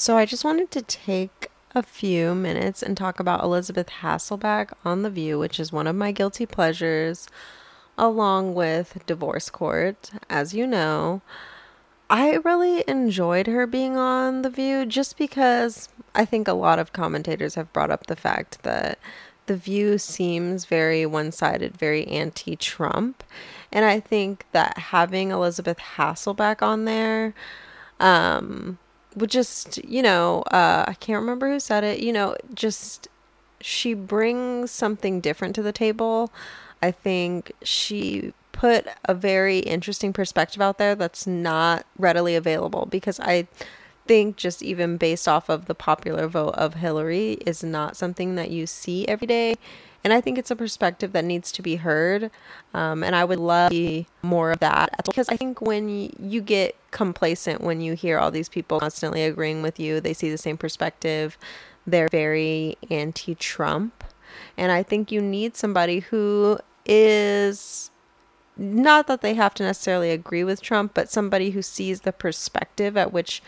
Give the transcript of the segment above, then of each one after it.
So I just wanted to take a few minutes and talk about Elisabeth Hasselbeck on The View, which is one of my guilty pleasures, along with Divorce Court. As you know, I really enjoyed her being on The View just because I think a lot of commentators have brought up the fact that The View seems very one sided, very anti Trump. And I think that having Elisabeth Hasselbeck on there, um, would just, you know, uh, I can't remember who said it, you know, just she brings something different to the table. I think she put a very interesting perspective out there that's not readily available because I think just even based off of the popular vote of Hillary is not something that you see every day. And I think it's a perspective that needs to be heard. Um, and I would love more of that because I think when you get complacent, when you hear all these people constantly agreeing with you, they see the same perspective, they're very anti Trump. And I think you need somebody who is not that they have to necessarily agree with Trump, but somebody who sees the perspective at which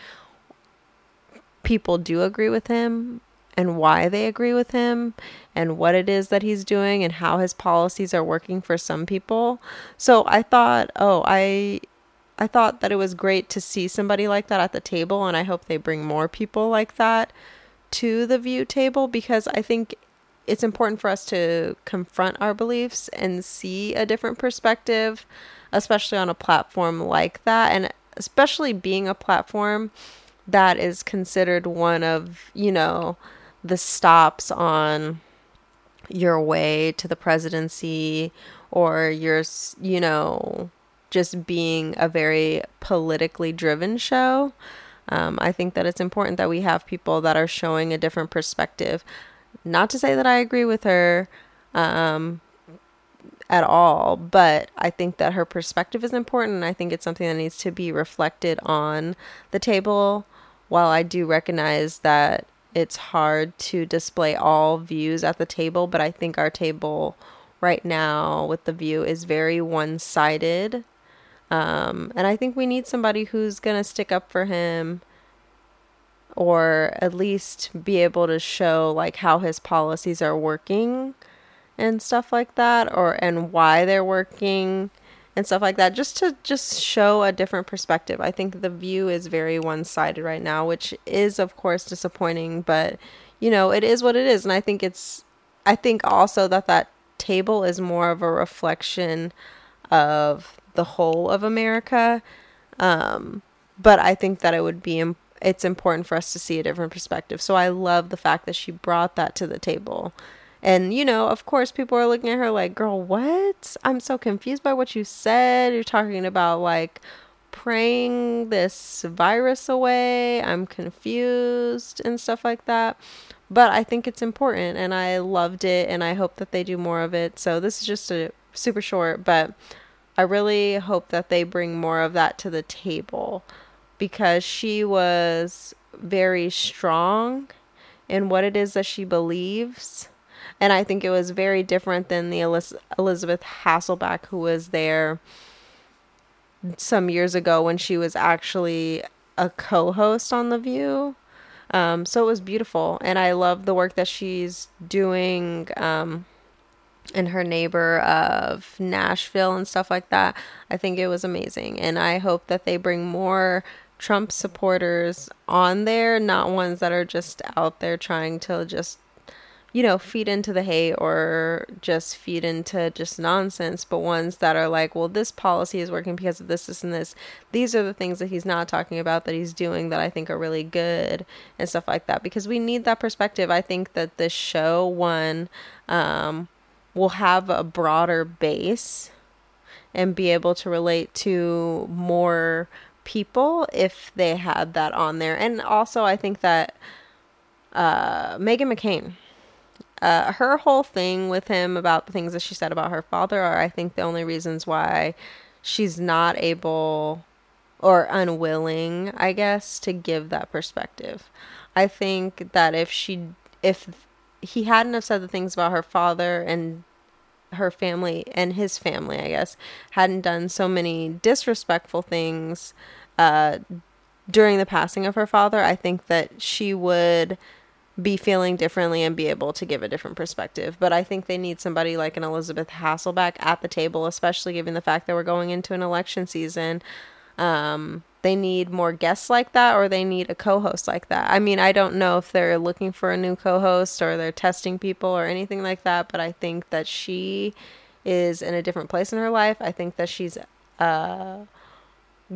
people do agree with him and why they agree with him and what it is that he's doing and how his policies are working for some people. So I thought, oh, I I thought that it was great to see somebody like that at the table and I hope they bring more people like that to the view table because I think it's important for us to confront our beliefs and see a different perspective, especially on a platform like that and especially being a platform that is considered one of, you know, the stops on your way to the presidency or your, you know, just being a very politically driven show. Um, I think that it's important that we have people that are showing a different perspective. Not to say that I agree with her um, at all, but I think that her perspective is important. I think it's something that needs to be reflected on the table. While I do recognize that it's hard to display all views at the table, but I think our table right now with the view is very one sided. Um, and I think we need somebody who's going to stick up for him or at least be able to show like how his policies are working and stuff like that or and why they're working and stuff like that just to just show a different perspective. I think the view is very one-sided right now, which is of course disappointing, but you know, it is what it is and I think it's I think also that that table is more of a reflection of the whole of America. Um, but I think that it would be it's important for us to see a different perspective. So I love the fact that she brought that to the table. And, you know, of course, people are looking at her like, girl, what? I'm so confused by what you said. You're talking about like praying this virus away. I'm confused and stuff like that. But I think it's important and I loved it and I hope that they do more of it. So this is just a super short, but I really hope that they bring more of that to the table because she was very strong in what it is that she believes and I think it was very different than the Elis- Elisabeth Hasselbeck who was there some years ago when she was actually a co-host on The View. Um, so it was beautiful, and I love the work that she's doing um, in her neighbor of Nashville and stuff like that. I think it was amazing, and I hope that they bring more Trump supporters on there, not ones that are just out there trying to just you know, feed into the hate or just feed into just nonsense, but ones that are like, well, this policy is working because of this, this, and this. These are the things that he's not talking about that he's doing that I think are really good and stuff like that because we need that perspective. I think that this show, one, um, will have a broader base and be able to relate to more people if they had that on there. And also, I think that uh, Meghan McCain uh, her whole thing with him about the things that she said about her father are, I think, the only reasons why she's not able or unwilling, I guess, to give that perspective. I think that if she, if he hadn't have said the things about her father and her family and his family, I guess, hadn't done so many disrespectful things, uh, during the passing of her father, I think that she would be feeling differently and be able to give a different perspective. But I think they need somebody like an Elisabeth Hasselbeck at the table, especially given the fact that we're going into an election season. Um, they need more guests like that or they need a co-host like that. I mean, I don't know if they're looking for a new co-host or they're testing people or anything like that, but I think that she is in a different place in her life. I think that she's a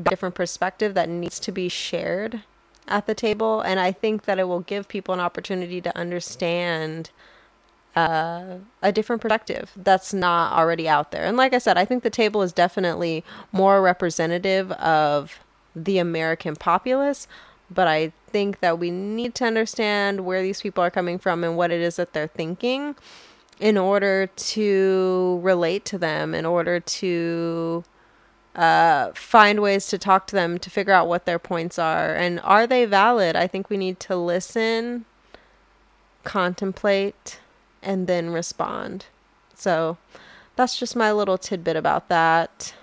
different perspective that needs to be shared at the table and I think that it will give people an opportunity to understand uh, a different perspective that's not already out there. And like I said, I think the table is definitely more representative of the American populace, but I think that we need to understand where these people are coming from and what it is that they're thinking in order to relate to them, in order to uh, find ways to talk to them, to figure out what their points are. And are they valid? I think we need to listen, contemplate, and then respond. So that's just my little tidbit about that.